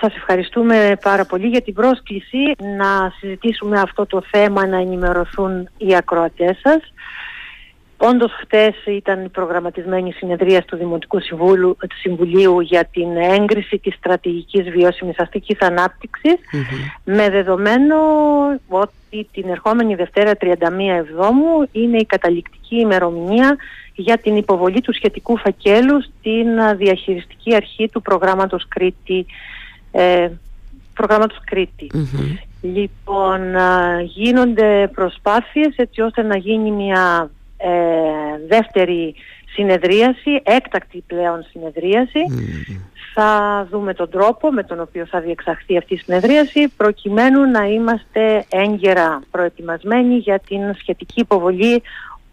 Σας ευχαριστούμε πάρα πολύ για την πρόσκληση να συζητήσουμε αυτό το θέμα, να ενημερωθούν οι ακροατές σας. Όντως χτες ήταν η προγραμματισμένη συνεδρία του Δημοτικού Συμβούλου, Συμβουλίου για την έγκριση της στρατηγικής βιώσιμης αστικής με δεδομένο ότι την ερχόμενη Δευτέρα 31 Εβδόμου είναι η καταληκτική ημερομηνία για την υποβολή του σχετικού φακέλου στην διαχειριστική αρχή του προγράμματος Κρήτη ε, προγράμματος Λοιπόν, γίνονται προσπάθειες έτσι ώστε να γίνει μια ε, δεύτερη συνεδρίαση, έκτακτη πλέον συνεδρίαση. Θα δούμε τον τρόπο με τον οποίο θα διεξαχθεί αυτή η συνεδρίαση προκειμένου να είμαστε έγκαιρα προετοιμασμένοι για την σχετική υποβολή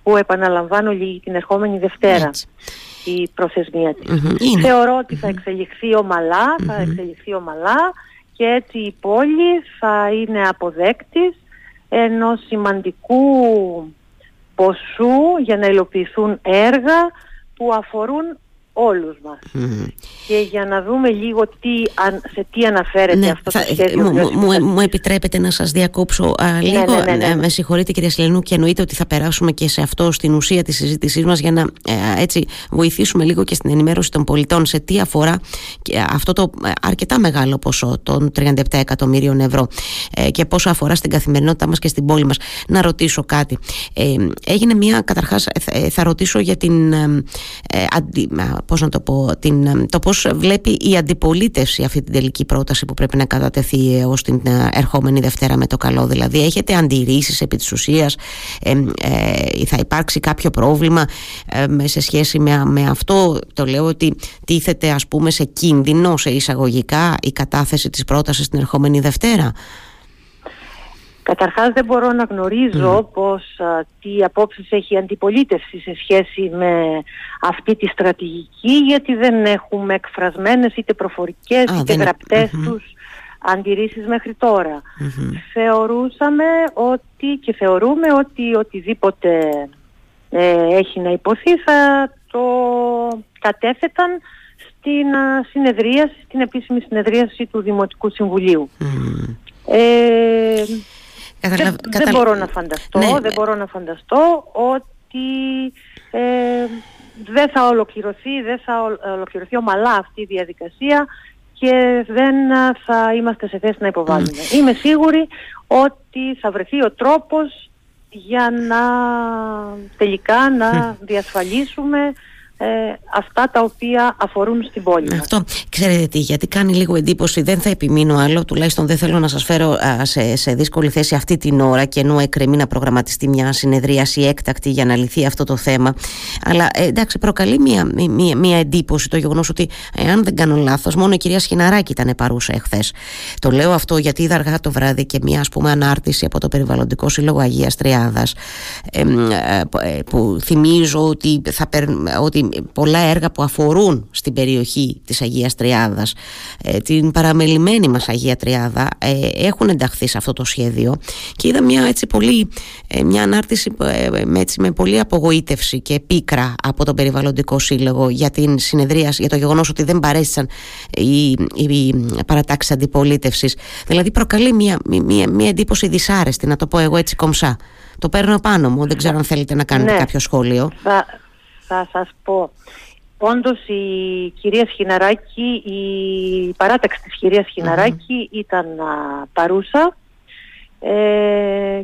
που επαναλαμβάνω λίγη την ερχόμενη Δευτέρα η προθεσμία της. Θεωρώ ότι θα εξελιχθεί ομαλά, θα εξελιχθεί ομαλά και έτσι η πόλη θα είναι αποδέκτης ενός σημαντικού ποσού για να υλοποιηθούν έργα που αφορούν όλους μας. Και για να δούμε λίγο τι, σε τι αναφέρεται ναι, αυτό το σχέδιο. Μου, μου, μου, επιτρέπετε να σας διακόψω α, ναι, λίγο. Ναι, ναι, με συγχωρείτε κυρία Σιλενού και εννοείται ότι θα περάσουμε και σε αυτό στην ουσία της συζήτησής μας για να ε, έτσι βοηθήσουμε λίγο και στην ενημέρωση των πολιτών σε τι αφορά και αυτό το ε, αρκετά μεγάλο ποσό των 37 εκατομμύριων ευρώ ε, και πόσο αφορά στην καθημερινότητά μας και στην πόλη μας. Να ρωτήσω κάτι. έγινε μια, καταρχάς θα ρωτήσω για την πώς να το πω, την, το πώς βλέπει η αντιπολίτευση αυτή την τελική πρόταση που πρέπει να κατατεθεί ως την ε, ερχόμενη Δευτέρα με το καλό. Δηλαδή έχετε αντιρρήσεις επί της ουσίας, ε, ε, θα υπάρξει κάποιο πρόβλημα ε, σε σχέση με, με αυτό; Το λέω ότι τίθεται ας πούμε σε κίνδυνο, σε εισαγωγικά η κατάθεση της πρότασης την ερχόμενη Δευτέρα. Καταρχάς δεν μπορώ να γνωρίζω mm. πως τι απόψεις έχει η αντιπολίτευση σε σχέση με αυτή τη στρατηγική γιατί δεν έχουμε εκφρασμένες είτε προφορικές είτε γραπτές τους αντιρρήσεις μέχρι τώρα. Θεωρούσαμε ότι και θεωρούμε ότι οτιδήποτε ε, έχει να υποθεί θα το κατέθεταν στην συνεδρίαση, στην επίσημη συνεδρίαση του Δημοτικού Συμβουλίου. Ε, δεν, μπορώ να φανταστώ, ναι, δεν ναι. μπορώ να φανταστώ ότι ε, δεν θα ολοκληρωθεί, δεν θα ολοκληρωθεί ομαλά αυτή η διαδικασία και δεν θα είμαστε σε θέση να υποβάλουμε. Είμαι σίγουρη ότι θα βρεθεί ο τρόπος για να τελικά να διασφαλίσουμε ε, αυτά τα οποία αφορούν στην πόλη μας. Αυτό ξέρετε τι, γιατί κάνει λίγο εντύπωση, δεν θα επιμείνω άλλο, τουλάχιστον δεν θέλω να σας φέρω σε, σε δύσκολη θέση αυτή την ώρα και ενώ εκκρεμεί να προγραμματιστεί μια συνεδρίαση έκτακτη για να λυθεί αυτό το θέμα. Αλλά ε, εντάξει, προκαλεί μια, μια, μια εντύπωση το γεγονός ότι, εάν δεν κάνω λάθος, μόνο η κυρία Σχιναράκη ήταν παρούσα εχθές. Το λέω αυτό γιατί είδα αργά το βράδυ και μια ας πούμε ανάρτηση από το Περιβαλλοντικό Σύλλογο Αγίας Τριάδας ε, ε, που θυμίζω ότι, θα, ότι πολλά έργα που αφορούν στην περιοχή της Αγίας Τριάδας ε, την παραμελημένη μας Αγία Τριάδα ε, έχουν ενταχθεί σε αυτό το σχέδιο και είδα μια, έτσι, πολύ, ε, μια ανάρτηση με, έτσι, με πολύ απογοήτευση και πίκρα από τον Περιβαλλοντικό Σύλλογο για την συνεδρία, για το γεγονός ότι δεν παρέστησαν οι, οι παρατάξεις αντιπολίτευσης. Δηλαδή προκαλεί μια, μια, μια εντύπωση δυσάρεστη να το πω εγώ έτσι κομψά. Το παίρνω πάνω μου, δεν ξέρω αν θέλετε να κάνετε ναι. κάποιο σχόλιο. Θα σας πω. Όντως η κυρία Σχιναράκη, η παράταξη της κυρίας ήταν παρούσα. Ε,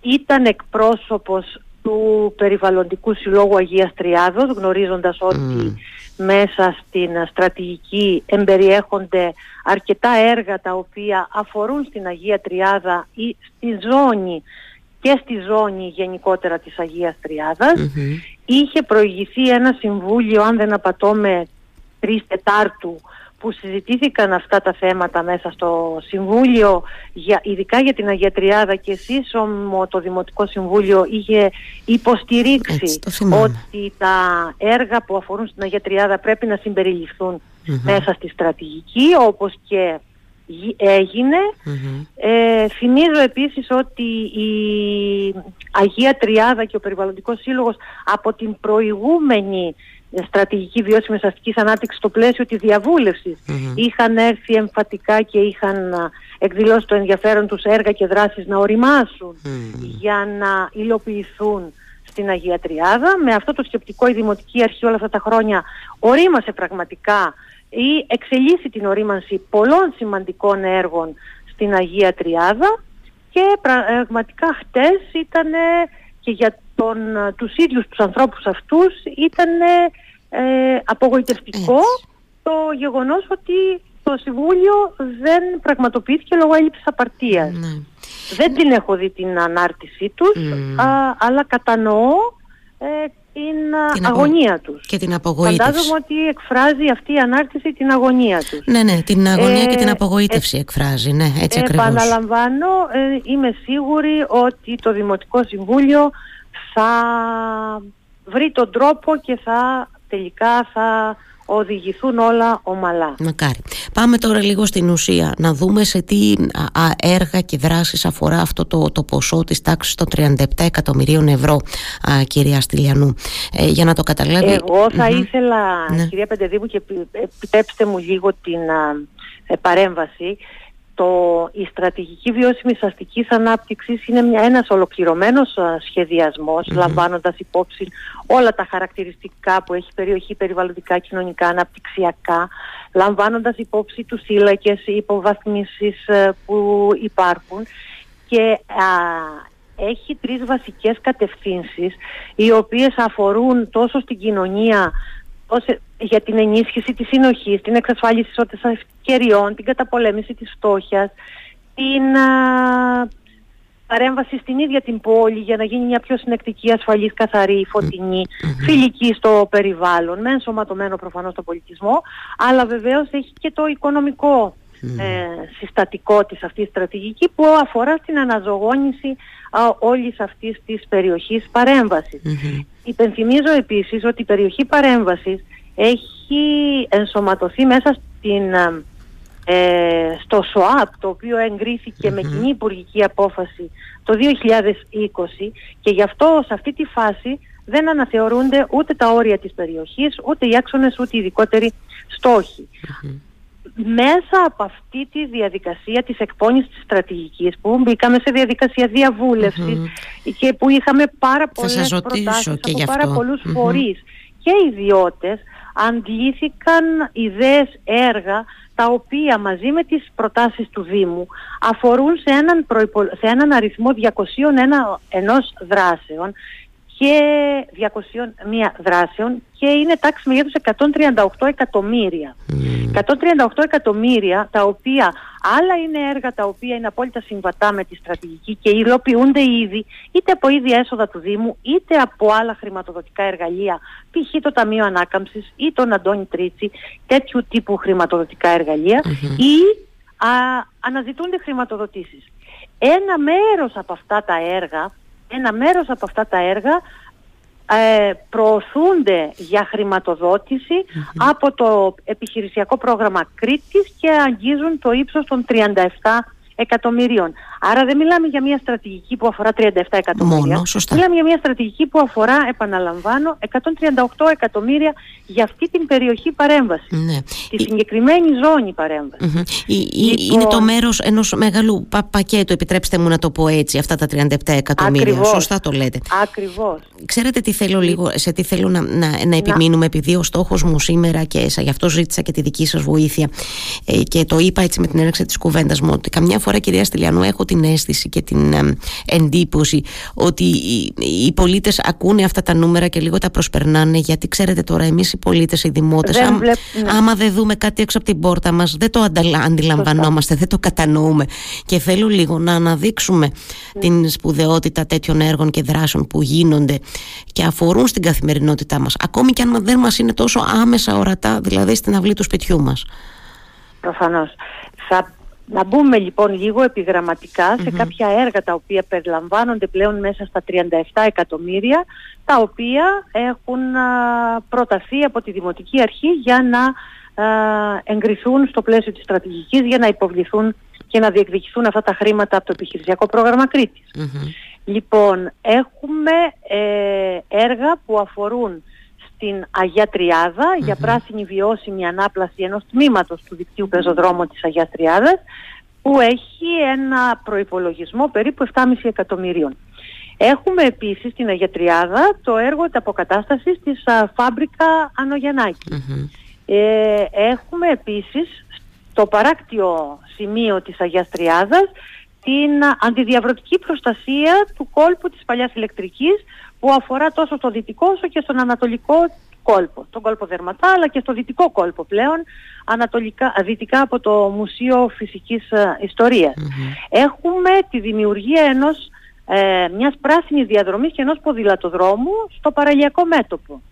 ήταν εκπρόσωπος του Περιβαλλοντικού Συλλόγου Αγίας Τριάδος, γνωρίζοντας ότι μέσα στην στρατηγική εμπεριέχονται αρκετά έργα τα οποία αφορούν στην Αγία Τριάδα ή στη ζώνη και στη ζώνη γενικότερα της Αγίας Είχε προηγηθεί ένα συμβούλιο, αν δεν απατώμε, τρεις Τετάρτου, που συζητήθηκαν αυτά τα θέματα μέσα στο Συμβούλιο, για, ειδικά για την Αγία Τριάδα και εσείς το Δημοτικό Συμβούλιο είχε υποστηρίξει ότι τα έργα που αφορούν στην Αγία Τριάδα πρέπει να συμπεριληφθουν μέσα στη στρατηγική, όπως και εγινε Ε, θυμίζω επίσης ότι η Αγία Τριάδα και ο Περιβαλλοντικός Σύλλογος από την προηγούμενη στρατηγική βιώσιμης αστικής ανάπτυξης στο πλαίσιο της διαβουλευσης είχαν έρθει εμφατικά και είχαν εκδηλώσει το ενδιαφέρον τους έργα και δράσεις να οριμάσουν για να υλοποιηθούν στην Αγία Τριάδα. Με αυτό το σκεπτικό η Δημοτική Αρχή όλα αυτά τα χρόνια ορίμασε πραγματικά ή εξελίσσει την ορίμανση πολλών σημαντικών έργων στην Αγία Τριάδα και πραγματικά χτες ήταν και για τον, τους ίδιους τους ανθρώπους αυτούς ήταν ε, απογοητευτικό το γεγονός ότι το Συμβούλιο δεν πραγματοποιήθηκε λόγω έλλειψης απαρτίας. Ναι. Δεν την έχω δει την ανάρτησή τους, αλλά κατανοώ ε, την, αγωνία τους. Και την απογοήτευση. Φαντάζομαι ότι εκφράζει αυτή η ανάρτηση την αγωνία τους. Ναι, ναι, την αγωνία και την ε, απογοήτευση εκφράζει, ναι, έτσι ακριβώς. Επαναλαμβάνω, είμαι σίγουρη ότι το Δημοτικό Συμβούλιο θα βρει τον τρόπο και θα τελικά θα οδηγηθούν όλα ομαλά. Μακάρι. Πάμε τώρα λίγο στην ουσία να δούμε σε τι έργα και δράσεις αφορά αυτό το, το ποσό της τάξης των 37 εκατομμυρίων ευρώ α, κυρία Στυλιανού. Ε, για να το καταλάβει... Εγώ θα ήθελα ναι. κυρία Πεντεδίμου και επιτρέψτε μου λίγο την ε, παρέμβαση το, η στρατηγική βιώσιμης αστικής ανάπτυξης είναι μια, ένας ολοκληρωμένος σχεδιασμος λαμβάνοντας υπόψη όλα τα χαρακτηριστικά που έχει περιοχή περιβαλλοντικά, κοινωνικά, αναπτυξιακά, λαμβάνοντας υπόψη τους σύλλακες υποβαθμίσεις ε, που υπάρχουν και έχει τρεις βασικές κατευθύνσεις οι οποίες αφορούν τόσο στην κοινωνία για την ενίσχυση της συνοχής, την εξασφάλιση ισότητας ευκαιριών, την καταπολέμηση της φτώχειας, την α, παρέμβαση στην ίδια την πόλη για να γίνει μια πιο συνεκτική, ασφαλής, καθαρή, φιλική στο περιβάλλον, με ενσωματωμένο προφανώς στο πολιτισμό, αλλά βεβαίως έχει και το οικονομικό ε, συστατικό της αυτής της στρατηγική που αφορά στην αναζωγόνηση α, όλης αυτής της περιοχής παρέμβασης. Υπενθυμίζω επίσης ότι η περιοχή παρέμβασης έχει ενσωματωθεί μέσα στην, ε, στο ΣΟΑΠ το οποίο με κοινή υπουργική απόφαση το 2020 και γι' αυτό σε αυτή τη φάση δεν αναθεωρούνται ούτε τα όρια της περιοχής, ούτε οι άξονες, ούτε οι ειδικότεροι μέσα από αυτή τη διαδικασία της εκπόνησης της στρατηγικής που μπήκαμε σε διαδικασία και που είχαμε πάρα πολλές προτάσεις από πάρα πολλούς φορείς και ιδιώτες αντλήθηκαν ιδέες έργα τα οποία μαζί με τις προτάσεις του Δήμου αφορούν σε έναν, σε έναν αριθμό 201 ενός δράσεων και 201 δράσεων και είναι τάξη μεγέθους 138 εκατομμύρια. 138 εκατομμύρια τα οποία άλλα είναι έργα τα οποία είναι απόλυτα συμβατά με τη στρατηγική και υλοποιούνται ήδη είτε από ίδια έσοδα του Δήμου είτε από άλλα χρηματοδοτικά εργαλεία π.χ. το Ταμείο Ανάκαμψης ή τον Αντώνη Τρίτσι τέτοιου τύπου χρηματοδοτικά ή α, αναζητούνται χρηματοδοτήσεις. Ένα μέρος από αυτά τα έργα ένα μέρος από αυτά τα έργα ε, προωθούνται για χρηματοδοτηση από το επιχειρησιακό πρόγραμμα Κρήτης και αγγίζουν το ύψος των 37 εκατομμυρίων. Άρα δεν μιλάμε για μια στρατηγική που αφορά 37 εκατομμύρια. Μόνο, σωστά. Μιλάμε για μια στρατηγική που αφορά, επαναλαμβάνω, 138 εκατομμύρια για αυτή την περιοχή παρέμβασης. Ναι. Τη συγκεκριμένη ζώνη παρέμβασης. Λοιπόν- είναι το μέρος ενός μεγάλου πα- πακέτου, επιτρέψτε μου να το πω έτσι, αυτά τα 37 εκατομμύρια. Ακριβώς. Σωστά το λέτε. Ακριβώς. Ξέρετε τι θέλω λίγο, σε τι θέλω να, να, να επιμείνουμε, επειδή ο στόχος μου σήμερα και γι' αυτό ζήτησα και τη δική σας βοήθεια ε, και το είπα έτσι με την έναρξη της κουβέντας μου, ότι καμιά φορά, κυρία Στυλιανού, έχω την αίσθηση και την εντύπωση ότι οι, οι πολίτες ακούνε αυτά τα νούμερα και λίγο τα προσπερνάνε γιατί ξέρετε τώρα εμείς οι πολίτες, οι δημότες άμα, ναι. άμα δεν δούμε κάτι έξω από την πόρτα μας δεν το αντιλαμβανόμαστε, δεν το κατανοούμε και θέλω λίγο να αναδείξουμε ναι. την σπουδαιότητα τέτοιων έργων και δράσεων που γίνονται και αφορούν στην καθημερινότητά μας ακόμη και αν δεν μας είναι τόσο άμεσα ορατά δηλαδή στην αυλή του σπιτιού μας. Προφανώς. Θα να μπούμε λοιπόν λίγο σε κάποια έργα τα οποία περιλαμβάνονται πλέον μέσα στα 37 εκατομμύρια τα οποία έχουν προταθεί από τη Δημοτική Αρχή για να α, εγκριθούν στο πλαίσιο της στρατηγικής για να υποβληθούν και να διεκδικηθούν αυτά τα χρήματα από το επιχειρησιακό πρόγραμμα Λοιπόν, έχουμε ε, έργα που αφορούν στην Αγία για πράσινη βιώσιμη ανάπλαση ενός τμήματος του δικτύου πεζοδρόμου της Αγίας Τριάδας που έχει ένα προϋπολογισμό περίπου 7,5 εκατομμυρίων. Έχουμε επίσης στην Αγία Τριάδα το έργο της αποκατάστασης της φάμπρικα Ε, έχουμε επίσης το παράκτιο σημείο της Αγίας Τριάδας την αντιδιαβρωτική προστασία του κόλπου της παλιάς ηλεκτρικής που αφορά τόσο στο δυτικό όσο και στον ανατολικό κόλπο, τον κόλπο Δερματά αλλά και στο δυτικό κόλπο πλέον ανατολικά, δυτικά από το Μουσείο Φυσικής ε, ιστοριας Έχουμε τη δημιουργία ενός, ε, μιας πράσινης διαδρομής και ενός ποδηλατοδρόμου στο παραλιακό μέτωπο.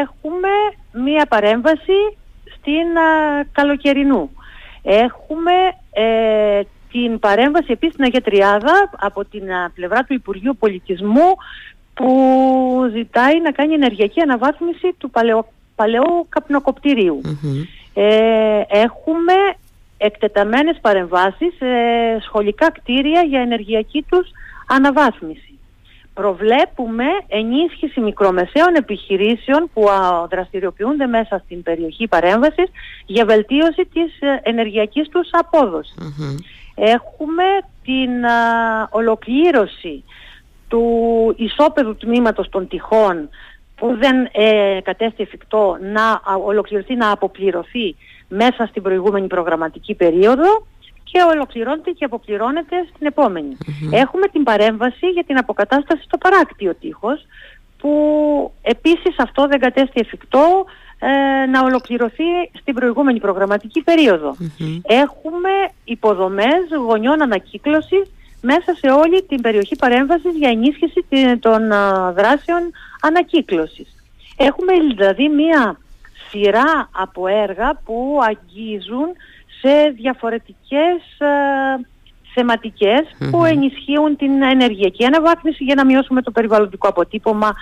Έχουμε μία παρέμβαση στην ε, Καλοκαιρινού. Έχουμε ε, την παρέμβαση επίσης στην Αγία Τριάδα από την πλευρά του Υπουργείου Πολιτισμού που ζητάει να κάνει ενεργειακή αναβάθμιση του παλαιό, παλαιού καπνοκοπτηρίου. Ε, έχουμε εκτεταμένες παρεμβάσεις σε σχολικά κτίρια για ενεργειακή τους αναβάθμιση. Προβλέπουμε ενίσχυση μικρομεσαίων επιχειρήσεων που δραστηριοποιούνται μέσα στην περιοχή παρέμβασης για βελτίωση της ε, ενεργειακής τους αποδοσης Έχουμε την ολοκλήρωση του ισόπεδου τμήματος των τυχών που δεν ε, κατέστη εφικτό να ολοκληρωθεί, να αποπληρωθεί μέσα στην προηγούμενη προγραμματική περίοδο και ολοκληρώνεται και αποπληρώνεται στην επομενη Έχουμε την παρέμβαση για την αποκατάσταση στο παράκτιο τείχος που επίσης αυτό δεν κατέστη εφικτό ε, να ολοκληρωθεί στην προηγούμενη προγραμματική Έχουμε υποδομές γωνιών ανακύκλωσης μέσα σε όλη την περιοχή παρέμβασης για ενίσχυση των δράσεων ανακύκλωσης. Έχουμε δηλαδή μία σειρά από έργα που αγγίζουν σε διαφορετικές θεματικές που ενισχύουν την ενεργειακή αναβάθμιση για να μειώσουμε το περιβαλλοντικό αποτύπωμα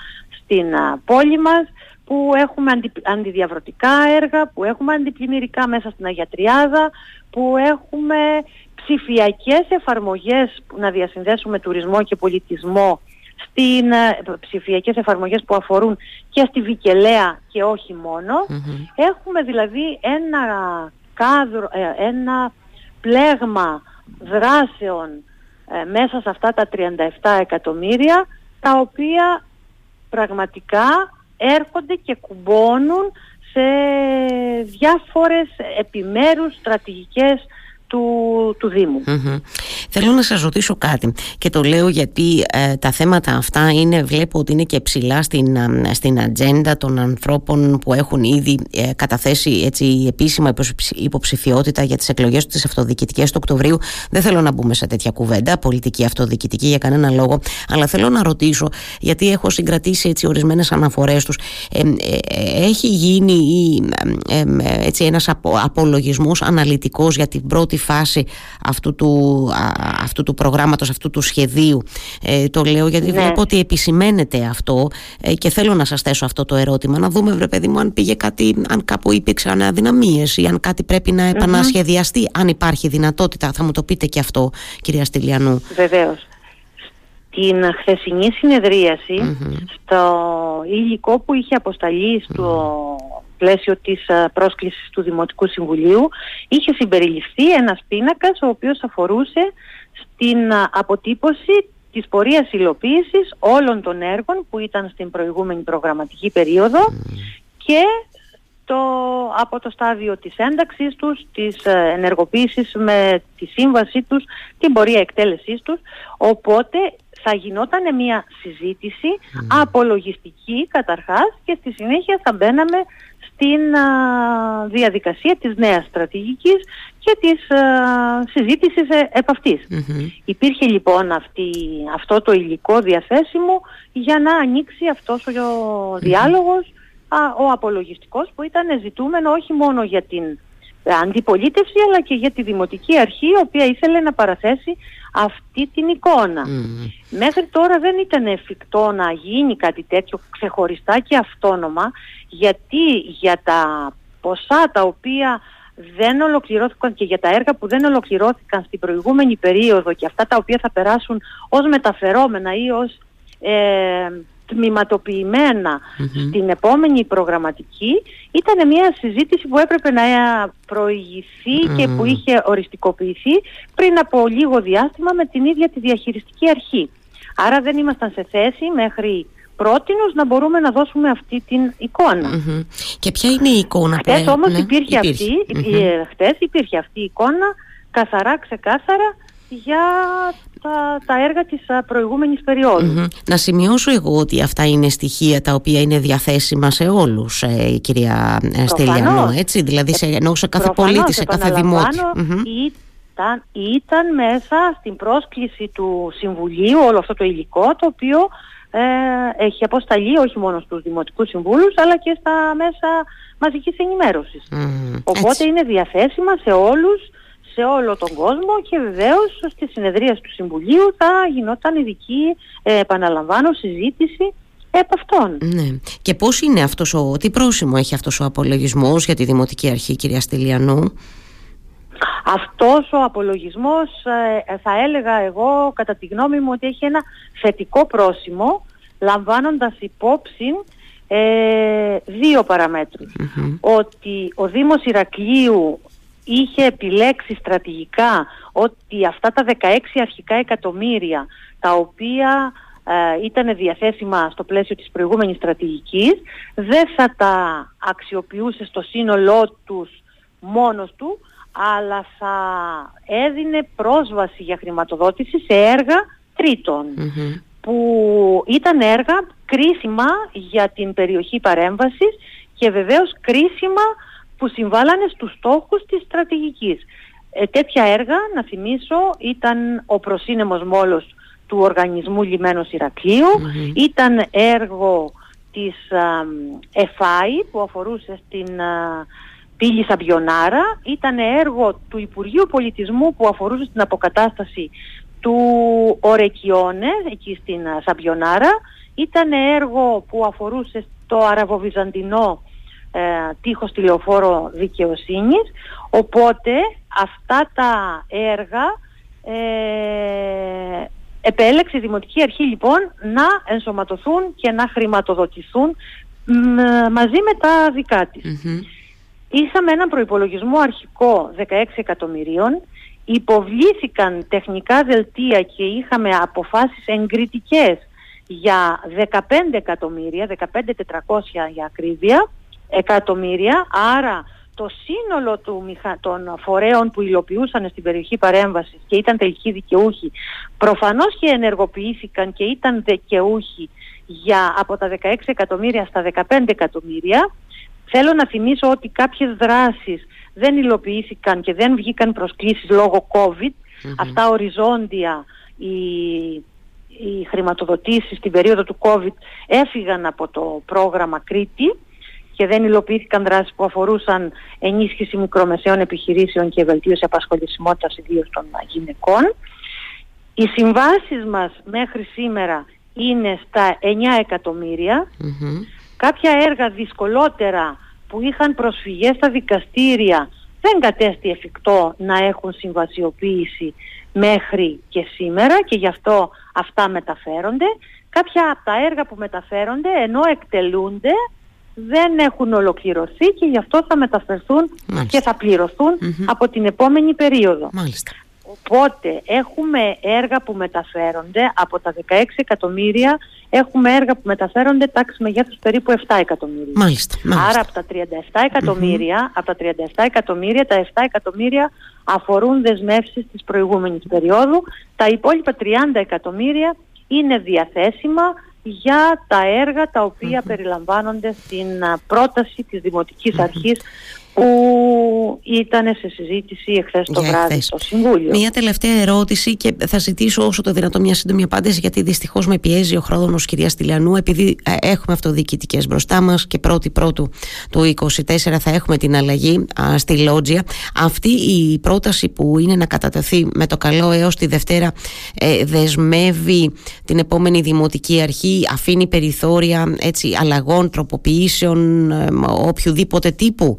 στην πόλη μας, που έχουμε αντι, αντιδιαβρωτικά έργα, που έχουμε αντιπλημμυρικά μέσα στην Αγία Τριάδα, που έχουμε ψηφιακές εφαρμογές που να διασυνδέσουμε τουρισμό και πολιτισμό στην ε, ψηφιακές εφαρμογές που αφορούν και στη Βικελέα και όχι Έχουμε δηλαδή ένα κάδρο, ε, ένα πλέγμα δράσεων ε, μέσα σε αυτά τα 37 εκατομμύρια τα οποία πραγματικά έρχονται και κουμπώνουν σε διάφορες επιμέρους στρατηγικές του, του Δήμου. Θέλω να σας ρωτήσω κάτι και το λέω γιατί ε, τα θέματα αυτά είναι, βλέπω ότι είναι και ψηλά στην, ε, στην ατζέντα των ανθρώπων που έχουν ήδη ε, καταθέσει έτσι, επίσημα υποψηφιότητα για τις εκλογές της αυτοδιοικητικές του Οκτωβρίου. Δεν θέλω να μπούμε σε τέτοια κουβέντα, πολιτική αυτοδιοικητική για κανένα λόγο, αλλά θέλω να ρωτήσω, γιατί έχω συγκρατήσει έτσι ορισμένες αναφορές τους, έχει γίνει έτσι, ένας απολογισμός αναλυτικός για την πρώτη φάση αυτού του, αυτού του προγράμματος, αυτού του σχεδίου. Ε, το λέω γιατί ναι. βλέπω ότι επισημαίνεται αυτό ε, και θέλω να σας θέσω αυτό το ερώτημα. Να δούμε βρε παιδί μου αν πήγε κάτι, αν κάπου υπήρξαν αδυναμίες ή αν κάτι πρέπει να επανασχεδιαστεί. Αν υπάρχει δυνατότητα, θα μου το πείτε και αυτό κυρία Στυλιανού. Βεβαίως. Την χθεσινή στο υλικό που είχε αποσταλεί στο πλαίσιο της ε, πρόσκλησης του Δημοτικού Συμβουλίου είχε συμπεριληφθεί ένας πίνακας ο οποίος αφορούσε στην ε, αποτύπωση της πορείας υλοποίησης όλων των έργων που ήταν στην προηγούμενη προγραμματική περίοδο και το, από το στάδιο της ένταξης τους, της ε, ενεργοποίησης με τη σύμβασή τους, την πορεία εκτέλεσής τους. Οπότε θα γινόταν μια συζήτηση απολογιστική καταρχάς και στη συνέχεια θα μπαίναμε στην διαδικασία της νέας στρατηγικής και της α, συζήτησης ε, επ' Υπήρχε λοιπόν αυτή, αυτό το υλικό διαθέσιμο για να ανοίξει αυτός ο διάλογος, ο απολογιστικός που ήταν ζητούμενο όχι μόνο για την αντιπολίτευση αλλά και για τη Δημοτική Αρχή η οποία ήθελε να παραθέσει αυτή την εικόνα. Μέχρι τώρα δεν ήταν εφικτό να γίνει κάτι τέτοιο ξεχωριστά και αυτόνομα γιατί για τα ποσά τα οποία δεν ολοκληρώθηκαν και για τα έργα που δεν ολοκληρώθηκαν στην προηγούμενη περίοδο και αυτά τα οποία θα περάσουν ως μεταφερόμενα ή ως ε, τμηματοποιημένα στην επόμενη προγραμματική ήταν μια συζήτηση που έπρεπε να προηγηθεί και που είχε οριστικοποιηθεί πριν από λίγο διάστημα με την ίδια τη διαχειριστική αρχή. Άρα δεν ήμασταν σε θέση μέχρι πρότινος να μπορούμε να δώσουμε αυτή την εικονα Και ποια είναι η εικόνα που Χτες όμως ναι, υπήρχε, Αυτή, mm χτες υπήρχε αυτή η εικόνα καθαρά, ξεκάθαρα για τα, τα έργα της προηγούμενης Να σημειώσω εγώ ότι αυτά είναι στοιχεία τα οποία είναι διαθέσιμα σε όλους, ε, κυρία ε, Στελιανό, έτσι, δηλαδή σε, ενώ σε κάθε πολίτη, σε κάθε δημότη. Ήταν, ήταν μέσα στην πρόσκληση του Συμβουλίου όλο αυτό το υλικό το οποίο ε, έχει αποσταλεί όχι μόνο στους Δημοτικούς Συμβούλους αλλά και στα μέσα μαζικής ενημέρωσης. Οπότε είναι διαθέσιμα σε όλους σε όλο τον κόσμο και βεβαίως στη συνεδρία του Συμβουλίου θα γινόταν ειδική, ε, επαναλαμβάνω, συζήτηση επ' αυτών. Ναι. Και πώς είναι αυτός ο, τι πρόσημο έχει αυτός ο απολογισμός για τη Δημοτική Αρχή κυρία Στυλιανού; Αυτός ο απολογισμός ε, θα έλεγα εγώ κατά τη γνώμη μου ότι έχει ένα θετικό πρόσημο λαμβάνοντας υπόψη ε, δύο Ότι ο Δήμος Ηρακλείου είχε επιλέξει στρατηγικά ότι αυτά τα 16 αρχικά εκατομμύρια τα οποία ε, ήταν διαθέσιμα στο πλαίσιο της προηγούμενης στρατηγικής δεν θα τα αξιοποιούσε στο σύνολό τους μόνος του αλλά θα έδινε πρόσβαση για χρηματοδότηση σε έργα που ήταν έργα κρίσιμα για την περιοχή παρέμβασης και βεβαίως κρίσιμα που συμβάλλανε στους στόχους της στρατηγικής. Ε, τέτοια έργα, να θυμίσω, ήταν ο προσύνεμος μόλος του οργανισμού Λιμένος ήταν έργο της ΕΦΑΗ που αφορούσε στην α, πύλη Σαμπιονάρα, ήταν έργο του Υπουργείου Πολιτισμού που αφορούσε στην αποκατάσταση του Ορεκιόνε εκεί στην Σαμπιονάρα, ήταν έργο που αφορούσε στο Αραβοβυζαντινό ε, τείχος τηλεοφόρο δικαιοσύνης. Οπότε αυτά τα έργα ε, επέλεξε η Δημοτική Αρχή λοιπόν να ενσωματωθούν και να χρηματοδοτηθούν μαζί με τα δικά της. mm Είχαμε έναν προϋπολογισμό αρχικό 16 εκατομμυρίων, υποβλήθηκαν τεχνικά δελτία και είχαμε αποφάσεις εγκριτικές για 15 εκατομμύρια, 15.400 για ακρίβεια, εκατομμύρια, άρα το σύνολο του, των φορέων που υλοποιούσαν στην περιοχή παρέμβασης και ήταν τελικοί δικαιούχοι προφανώς και ενεργοποιήθηκαν και ήταν δικαιούχοι για από τα 16 εκατομμύρια στα 15 εκατομμύρια. Θέλω να θυμίσω ότι κάποιες δράσεις δεν υλοποιήθηκαν και δεν βγήκαν προσκλήσεις λόγω COVID. Αυτά οριζόντια οι, οι χρηματοδοτήσεις στην περίοδο του COVID έφυγαν από το πρόγραμμα Κρήτη και δεν υλοποιήθηκαν δράσεις που αφορούσαν ενίσχυση μικρομεσαίων επιχειρήσεων και βελτίωση απασχολησιμότητας ιδίως των γυναικών. Οι συμβάσεις μας μέχρι σήμερα είναι στα 9 εκατομμυρια Κάποια έργα δυσκολότερα που είχαν προσφυγές στα δικαστήρια δεν κατέστη εφικτό να έχουν συμβασιοποίηση μέχρι και σήμερα και γι' αυτό αυτά μεταφέρονται. Κάποια από τα έργα που μεταφέρονται ενώ εκτελούνται δεν έχουν ολοκληρωθεί και γι' αυτό θα μεταφερθούν και θα πληρωθουν από την επόμενη περίοδο. Μάλιστα. Οπότε έχουμε έργα που μεταφέρονται από τα 16 εκατομμύρια έχουμε έργα που μεταφέρονται τάξη μεγέθους περίπου 7 εκατομμύρια. Μάλιστα, Άρα από τα 37 εκατομμύρια, από τα 37 εκατομμύρια, τα 7 εκατομμύρια αφορούν δεσμεύσεις της προηγούμενης περίοδου. Τα υπόλοιπα 30 εκατομμύρια είναι διαθέσιμα για τα έργα τα οποία περιλαμβάνονται στην πρόταση της Δημοτικής Αρχής που ήταν σε συζήτηση εχθές το βράδυ στο Συμβούλιο. Μια τελευταία ερώτηση και θα ζητήσω όσο το δυνατό μια σύντομη απάντηση γιατί δυστυχώς με πιέζει ο χρόνος κυρία Στυλιανού επειδή ε, έχουμε αυτοδιοικητικές μπροστά μας και πρώτη πρώτου του 24 θα έχουμε την αλλαγή στη Λότζια. Αυτή η πρόταση που είναι να κατατεθεί με το καλό έως τη Δευτέρα ε, δεσμεύει την επόμενη δημοτική αρχή, αφήνει περιθώρια έτσι, αλλαγών, τροποποιήσεων, ε, οποιοδήποτε τύπου.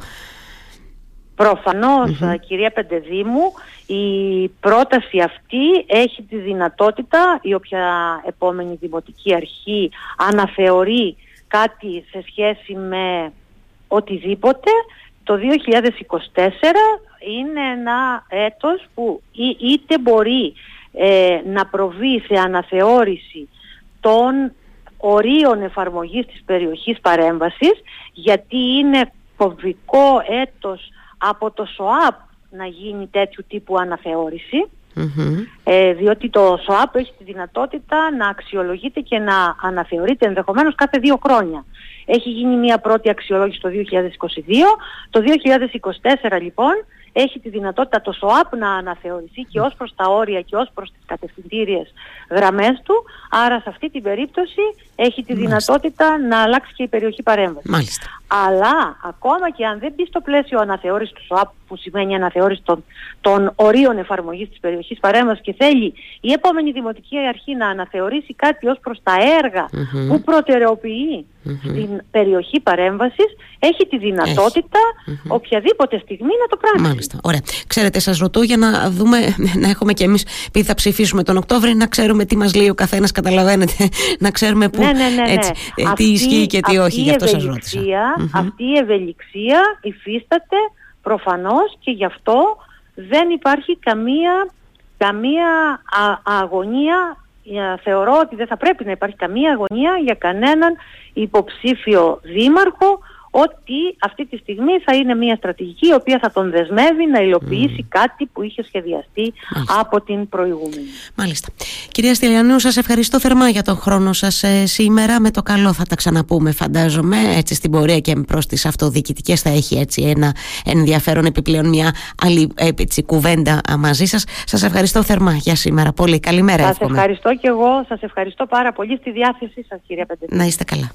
Προφανώς, κυρία Πεντεδήμου, Η πρόταση αυτή έχει τη δυνατότητα η όποια επόμενη δημοτική αρχή αναθεωρεί κάτι σε σχέση με οτιδήποτε το 2024 είναι ένα έτος που είτε μπορεί ε, να προβεί σε αναθεώρηση των ορίων εφαρμογής της περιοχής παρέμβασης γιατί είναι κομβικό έτος από το ΣΟΑΠ να γίνει τέτοιου τύπου ε, διότι το ΣΟΑΠ έχει τη δυνατότητα να αξιολογείται και να αναθεωρείται ενδεχομένως κάθε δύο χρόνια. Έχει γίνει μια πρώτη αξιολόγηση το 2022, το 2024 λοιπόν έχει τη δυνατότητα το ΣΟΑΠ να αναθεωρηθεί και ως προς τα όρια και ως προς τις κατευθυντήριες γραμμές του. Άρα σε αυτή την περίπτωση έχει τη δυνατότητα να αλλάξει και η περιοχή παρέμβασης. Μάλιστα. Αλλά ακόμα και αν δεν μπει στο πλαίσιο αναθεώρησης του ΣΟΑΠ που σημαίνει αναθεώρηση των, των ορίων εφαρμογής της περιοχής παρέμβασης και θέλει η επόμενη Δημοτική Αρχή να αναθεωρήσει κάτι ως προς τα εργα που προτεραιοποιεί στην περιοχή παρέμβασης έχει τη δυνατότητα οποιαδήποτε στιγμή να το πράξει. Μάλιστα. Ωραία. Ξέρετε, σας ρωτώ για να δούμε, να έχουμε κι εμείς, επειδή θα ψηφίσουμε τον Οκτώβρη, να ξέρουμε τι μας λέει ο καθένας, καταλαβαίνετε, να ξέρουμε που, ναι, ναι, ναι, έτσι, ε, τι ισχύει και τι όχι, γι' αυτό σας ρώτησα. Αυτή η ευελιξία υφίσταται προφανώς και γι' αυτό δεν υπάρχει καμία, καμία αγωνία θεωρώ ότι δεν θα πρέπει να υπάρχει καμία αγωνία για κανέναν υποψήφιο δήμαρχο ότι αυτή τη στιγμή θα είναι μια στρατηγική η οποία θα τον δεσμεύει να υλοποιήσει κάτι που είχε σχεδιαστεί από την προηγούμενη. Μάλιστα. Κυρία Στυλιανού, σας ευχαριστώ θερμά για τον χρόνο σας ε, σήμερα. Με το καλό θα τα ξαναπούμε φαντάζομαι. Έτσι στην πορεία και προς τις αυτοδιοικητικές θα έχει έτσι ένα ενδιαφέρον επιπλέον μια άλλη έτσι, κουβέντα μαζί σας. Σας ευχαριστώ θερμά για σήμερα. Πολύ καλημέρα. Σας ευχαριστώ και εγώ. Σας ευχαριστώ πάρα πολύ στη διάθεσή σας κυρία Πεντελή. Να είστε καλά.